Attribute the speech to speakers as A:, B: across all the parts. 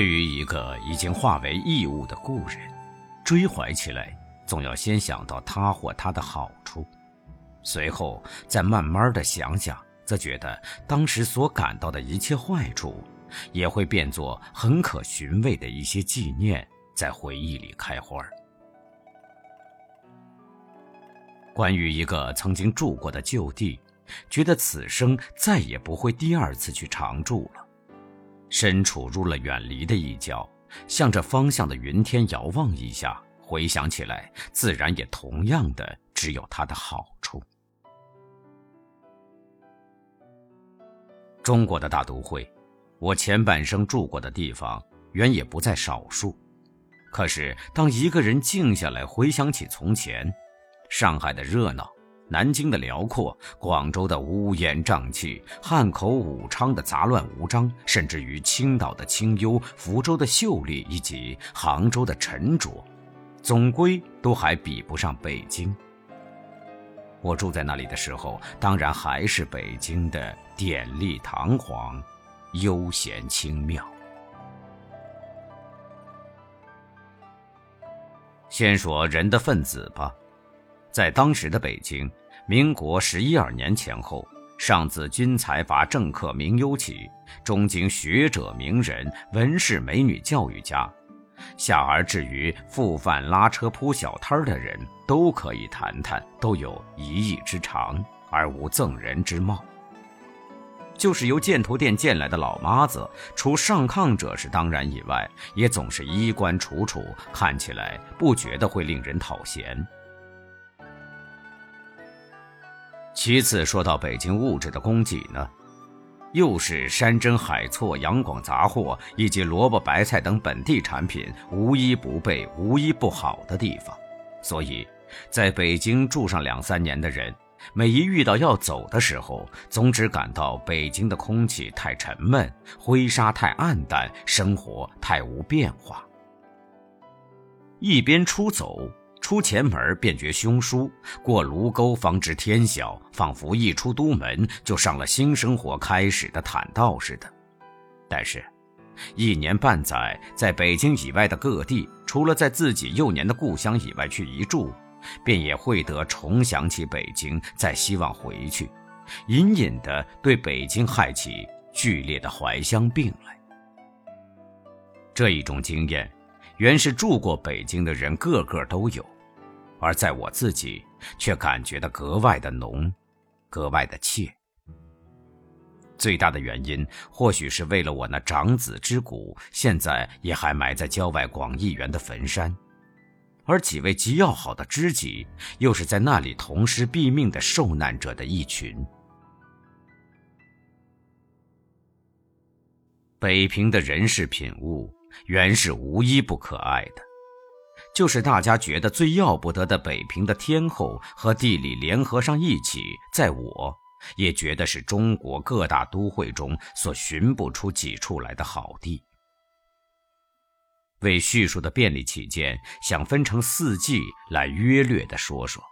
A: 对于一个已经化为异物的故人，追怀起来，总要先想到他或他的好处，随后再慢慢的想想，则觉得当时所感到的一切坏处，也会变作很可寻味的一些纪念，在回忆里开花。关于一个曾经住过的旧地，觉得此生再也不会第二次去常住了。身处入了远离的一角，向着方向的云天遥望一下，回想起来，自然也同样的只有它的好处。中国的大都会，我前半生住过的地方，远也不在少数。可是，当一个人静下来，回想起从前，上海的热闹。南京的辽阔，广州的乌烟瘴气，汉口、武昌的杂乱无章，甚至于青岛的清幽，福州的秀丽，以及杭州的沉着，总归都还比不上北京。我住在那里的时候，当然还是北京的典丽堂皇，悠闲清妙。先说人的分子吧，在当时的北京。民国十一二年前后，上自军财阀、政客、名优起，中经学者、名人、文士、美女、教育家，下而至于富贩、拉车铺小摊的人，都可以谈谈，都有一艺之长，而无赠人之貌。就是由箭头店见来的老妈子，除上炕者是当然以外，也总是衣冠楚楚，看起来不觉得会令人讨嫌。其次说到北京物质的供给呢，又是山珍海错、洋广杂货以及萝卜白菜等本地产品无一不备、无一不好的地方，所以，在北京住上两三年的人，每一遇到要走的时候，总只感到北京的空气太沉闷，灰沙太暗淡，生活太无变化。一边出走。出前门便觉凶疏，过卢沟方知天晓，仿佛一出都门就上了新生活开始的坦道似的。但是，一年半载在北京以外的各地，除了在自己幼年的故乡以外去一住，便也会得重想起北京，再希望回去，隐隐的对北京害起剧烈的怀乡病来。这一种经验。原是住过北京的人个个都有，而在我自己却感觉到格外的浓，格外的切。最大的原因或许是为了我那长子之骨，现在也还埋在郊外广义园的坟山，而几位极要好的知己又是在那里同时毙命的受难者的一群。北平的人事品物。原是无一不可爱的，就是大家觉得最要不得的北平的天后和地理联合上一起，在我也觉得是中国各大都会中所寻不出几处来的好地。为叙述的便利起见，想分成四季来约略的说说。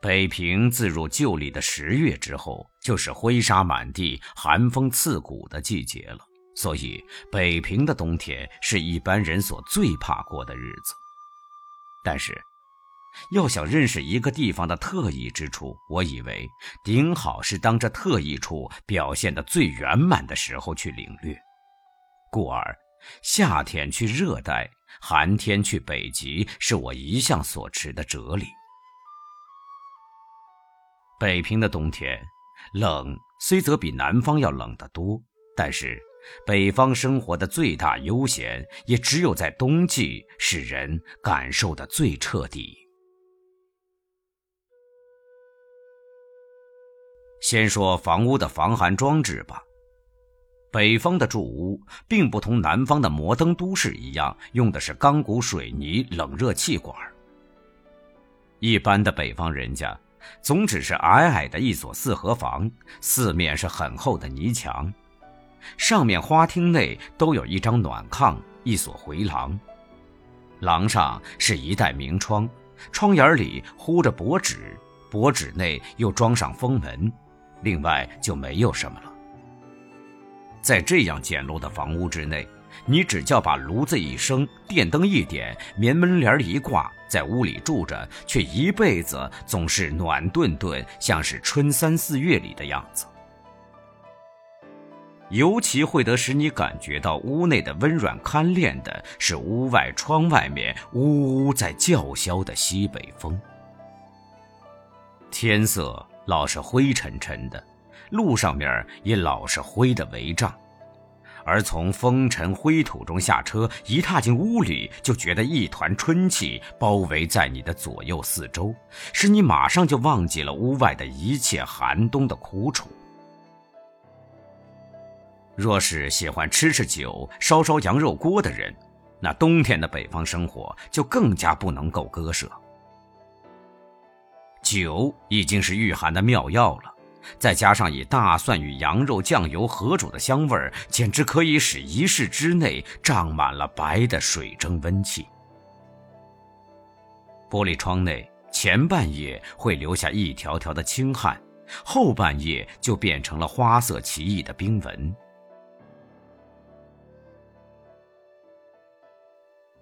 A: 北平自入旧历的十月之后，就是灰沙满地、寒风刺骨的季节了。所以，北平的冬天是一般人所最怕过的日子。但是，要想认识一个地方的特异之处，我以为顶好是当这特异处表现的最圆满的时候去领略。故而，夏天去热带，寒天去北极，是我一向所持的哲理。北平的冬天，冷虽则比南方要冷得多，但是北方生活的最大悠闲，也只有在冬季使人感受的最彻底。先说房屋的防寒装置吧。北方的住屋并不同南方的摩登都市一样，用的是钢骨水泥冷热气管。一般的北方人家。总只是矮矮的一所四合房，四面是很厚的泥墙，上面花厅内都有一张暖炕，一所回廊，廊上是一带明窗，窗沿里糊着薄纸，薄纸内又装上封门，另外就没有什么了。在这样简陋的房屋之内，你只叫把炉子一生，电灯一点，棉门帘一挂，在屋里住着，却一辈子总是暖顿顿，像是春三四月里的样子。尤其会得使你感觉到屋内的温软堪恋的，是屋外窗外面呜呜在叫嚣的西北风。天色老是灰沉沉的，路上面也老是灰的围帐。而从风尘灰土中下车，一踏进屋里，就觉得一团春气包围在你的左右四周，使你马上就忘记了屋外的一切寒冬的苦楚。若是喜欢吃吃酒、烧烧羊肉锅的人，那冬天的北方生活就更加不能够割舍。酒已经是御寒的妙药了，再加上以大蒜与羊肉酱油合煮的香味儿，简直可以使一室之内胀满了白的水蒸温气。玻璃窗内前半夜会留下一条条的青汗，后半夜就变成了花色奇异的冰纹。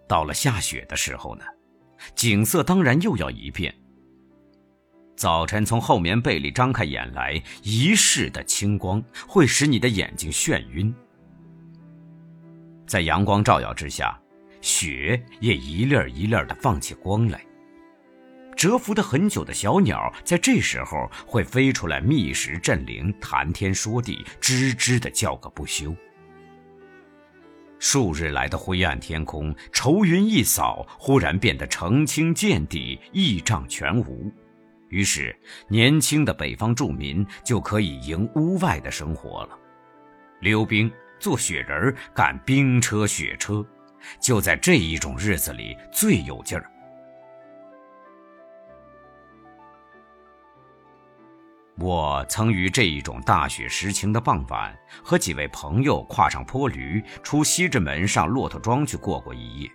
A: 到了下雪的时候呢，景色当然又要一变。早晨从后棉被里张开眼来，一世的清光会使你的眼睛眩晕。在阳光照耀之下，雪也一粒儿一粒儿的放起光来。蛰伏的很久的小鸟，在这时候会飞出来觅食振铃，谈天说地，吱吱的叫个不休。数日来的灰暗天空，愁云一扫，忽然变得澄清见底，异障全无。于是，年轻的北方住民就可以迎屋外的生活了，溜冰、做雪人、赶冰车、雪车，就在这一种日子里最有劲儿。我曾于这一种大雪时晴的傍晚，和几位朋友跨上坡驴，出西直门上骆驼庄去过过一夜。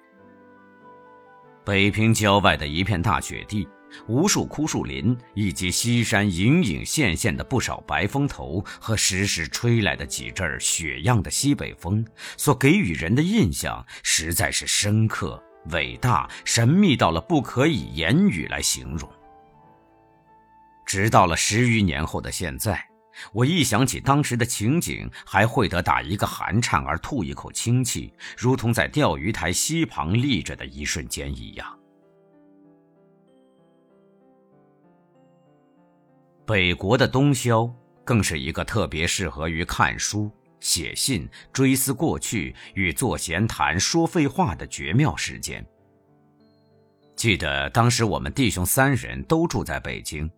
A: 北平郊外的一片大雪地，无数枯树林，以及西山隐隐现现的不少白峰头和时时吹来的几阵雪样的西北风，所给予人的印象实在是深刻、伟大、神秘到了不可以言语来形容。直到了十余年后的现在，我一想起当时的情景，还会得打一个寒颤而吐一口清气，如同在钓鱼台溪旁立着的一瞬间一样。北国的冬宵更是一个特别适合于看书、写信、追思过去与做闲谈、说废话的绝妙时间。记得当时我们弟兄三人都住在北京。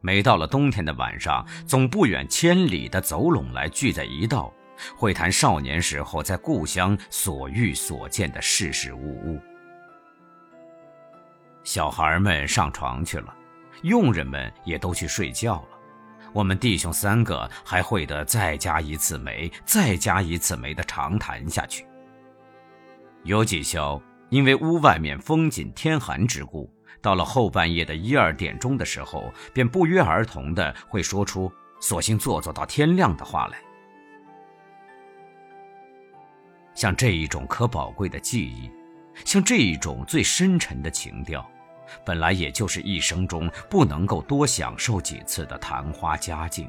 A: 每到了冬天的晚上，总不远千里的走拢来聚在一道，会谈少年时候在故乡所遇所见的事事物物。小孩们上床去了，佣人们也都去睡觉了，我们弟兄三个还会得再加一次煤，再加一次煤的长谈下去。有几宵，因为屋外面风紧天寒之故。到了后半夜的一二点钟的时候，便不约而同的会说出“索性坐坐到天亮”的话来。像这一种可宝贵的记忆，像这一种最深沉的情调，本来也就是一生中不能够多享受几次的昙花佳境。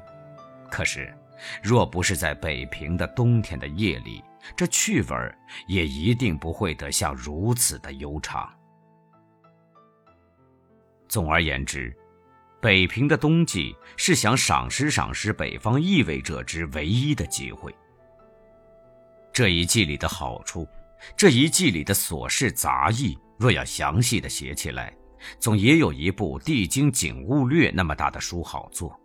A: 可是，若不是在北平的冬天的夜里，这趣味也一定不会得像如此的悠长。总而言之，北平的冬季是想赏识赏识北方意味者之唯一的机会。这一季里的好处，这一季里的琐事杂役，若要详细的写起来，总也有一部《地经景物略》那么大的书好做。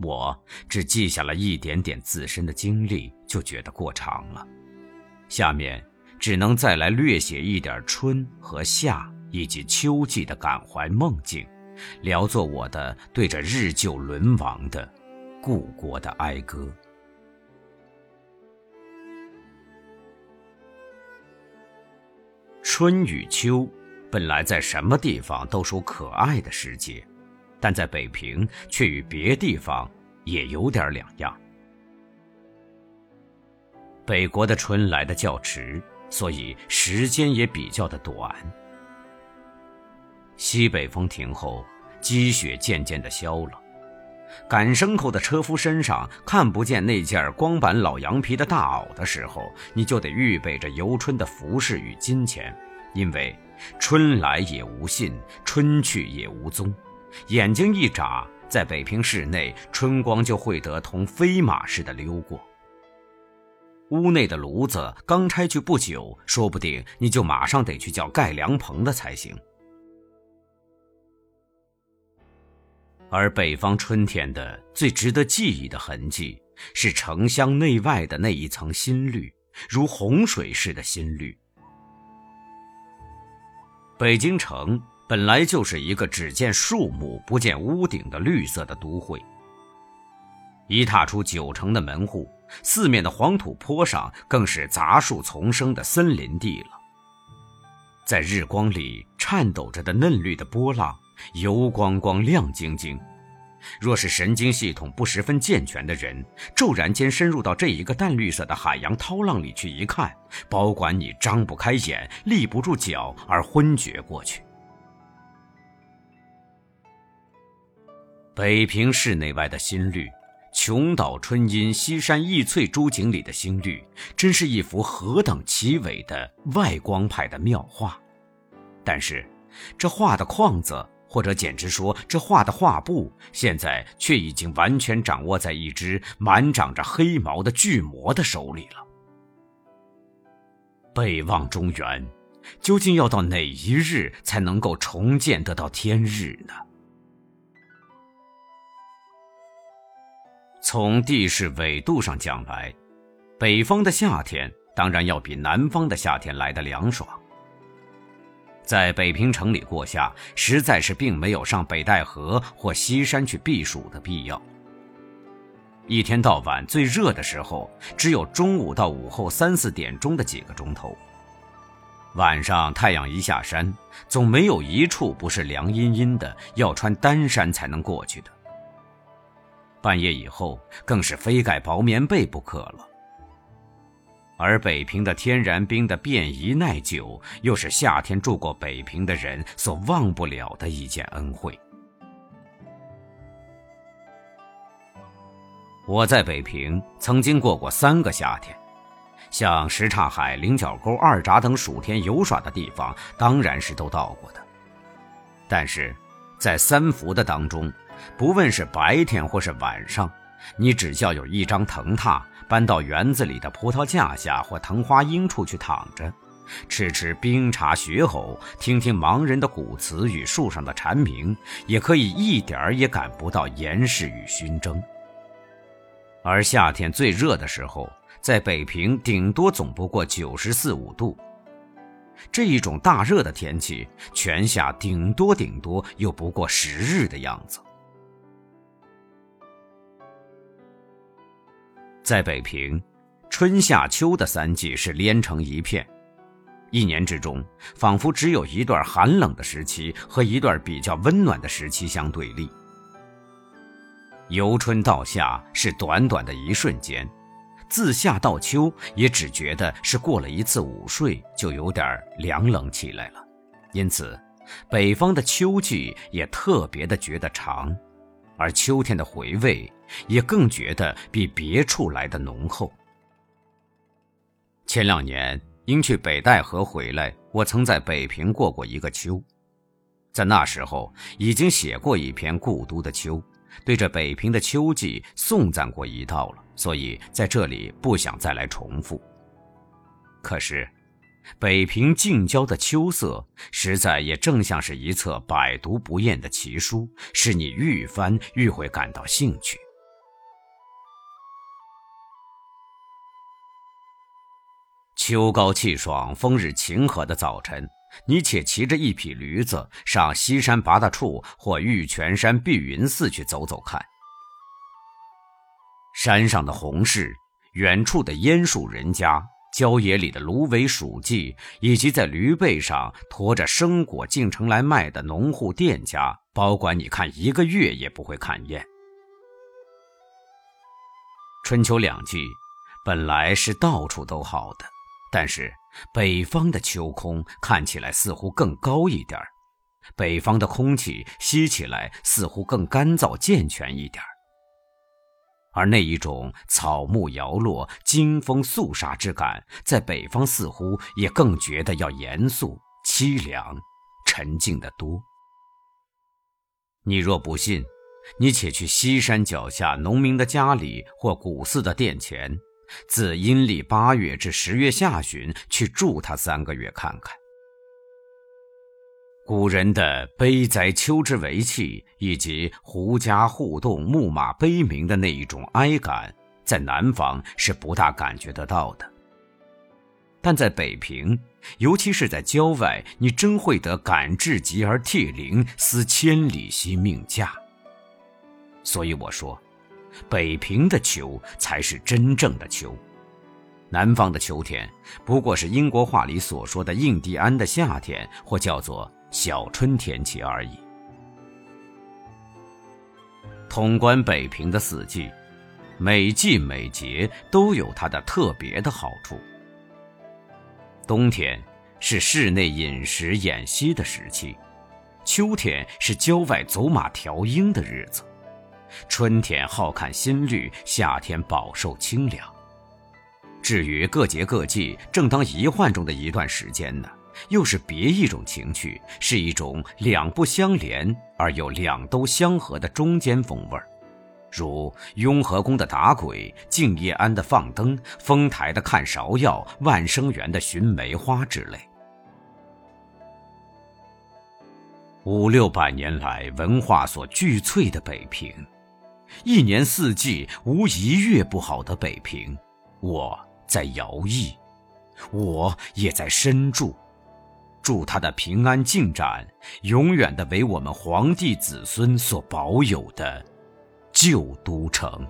A: 我只记下了一点点自身的经历，就觉得过长了。下面只能再来略写一点春和夏。以及秋季的感怀梦境，聊作我的对着日旧沦亡的故国的哀歌。春与秋本来在什么地方都属可爱的时节，但在北平却与别地方也有点两样。北国的春来的较迟，所以时间也比较的短。西北风停后，积雪渐渐的消了。赶牲口的车夫身上看不见那件光板老羊皮的大袄的时候，你就得预备着游春的服饰与金钱，因为春来也无信，春去也无踪。眼睛一眨，在北平市内，春光就会得同飞马似的溜过。屋内的炉子刚拆去不久，说不定你就马上得去叫盖凉棚的才行。而北方春天的最值得记忆的痕迹，是城乡内外的那一层新绿，如洪水似的新绿。北京城本来就是一个只见树木不见屋顶的绿色的都会。一踏出九城的门户，四面的黄土坡上更是杂树丛生的森林地了。在日光里颤抖着的嫩绿的波浪。油光光、亮晶晶。若是神经系统不十分健全的人，骤然间深入到这一个淡绿色的海洋涛浪里去一看，保管你张不开眼、立不住脚而昏厥过去。北平市内外的新绿，琼岛春阴、西山异翠诸景里的新绿，真是一幅何等奇伟的外光派的妙画。但是，这画的框子。或者简直说，这画的画布现在却已经完全掌握在一只满长着黑毛的巨魔的手里了。北望中原，究竟要到哪一日才能够重见得到天日呢？从地势纬度上讲来，北方的夏天当然要比南方的夏天来的凉爽。在北平城里过夏，实在是并没有上北戴河或西山去避暑的必要。一天到晚最热的时候，只有中午到午后三四点钟的几个钟头。晚上太阳一下山，总没有一处不是凉阴阴的，要穿单衫才能过去的。半夜以后，更是非盖薄棉被不可了。而北平的天然冰的便宜耐久，又是夏天住过北平的人所忘不了的一件恩惠。我在北平曾经过过三个夏天，像什刹海、菱角沟、二闸等暑天游耍的地方，当然是都到过的。但是，在三伏的当中，不问是白天或是晚上，你只要有一张藤榻。搬到园子里的葡萄架下或藤花荫处去躺着，吃吃冰茶雪藕，听听盲人的古词与树上的蝉鸣，也可以一点儿也感不到严氏与熏蒸。而夏天最热的时候，在北平顶多总不过九十四五度。这一种大热的天气，全夏顶多顶多又不过十日的样子。在北平，春夏秋的三季是连成一片，一年之中仿佛只有一段寒冷的时期和一段比较温暖的时期相对立。由春到夏是短短的一瞬间，自夏到秋也只觉得是过了一次午睡，就有点凉冷起来了。因此，北方的秋季也特别的觉得长。而秋天的回味，也更觉得比别处来的浓厚。前两年因去北戴河回来，我曾在北平过过一个秋，在那时候已经写过一篇《故都的秋》，对这北平的秋季颂赞过一道了，所以在这里不想再来重复。可是。北平近郊的秋色，实在也正像是一册百读不厌的奇书，使你愈翻愈会感到兴趣。秋高气爽、风日晴和的早晨，你且骑着一匹驴子上西山八大处或玉泉山碧云寺去走走看。山上的红柿，远处的烟树人家。郊野里的芦苇黍稷，以及在驴背上驮着生果进城来卖的农户店家，保管你看一个月也不会看厌。春秋两季本来是到处都好的，但是北方的秋空看起来似乎更高一点北方的空气吸起来似乎更干燥健全一点而那一种草木摇落、惊风肃杀之感，在北方似乎也更觉得要严肃、凄凉、沉静得多。你若不信，你且去西山脚下农民的家里或古寺的殿前，自阴历八月至十月下旬去住他三个月看看。古人的悲哉秋之为气，以及狐家互动、木马悲鸣的那一种哀感，在南方是不大感觉得到的。但在北平，尤其是在郊外，你真会得感至极而涕零，思千里兮命驾。所以我说，北平的秋才是真正的秋，南方的秋天不过是英国话里所说的印第安的夏天，或叫做小春天气而已。统观北平的四季，每季每节都有它的特别的好处。冬天是室内饮食演息的时期，秋天是郊外走马调鹰的日子。春天好看新绿，夏天饱受清凉。至于各节各季正当一换中的一段时间呢，又是别一种情趣，是一种两不相连而又两都相合的中间风味儿，如雍和宫的打鬼、静业庵的放灯、丰台的看芍药、万生园的寻梅花之类。五六百年来文化所聚萃的北平。一年四季无一月不好的北平，我在摇曳，我也在深住，祝他的平安进展，永远的为我们皇帝子孙所保有的旧都城。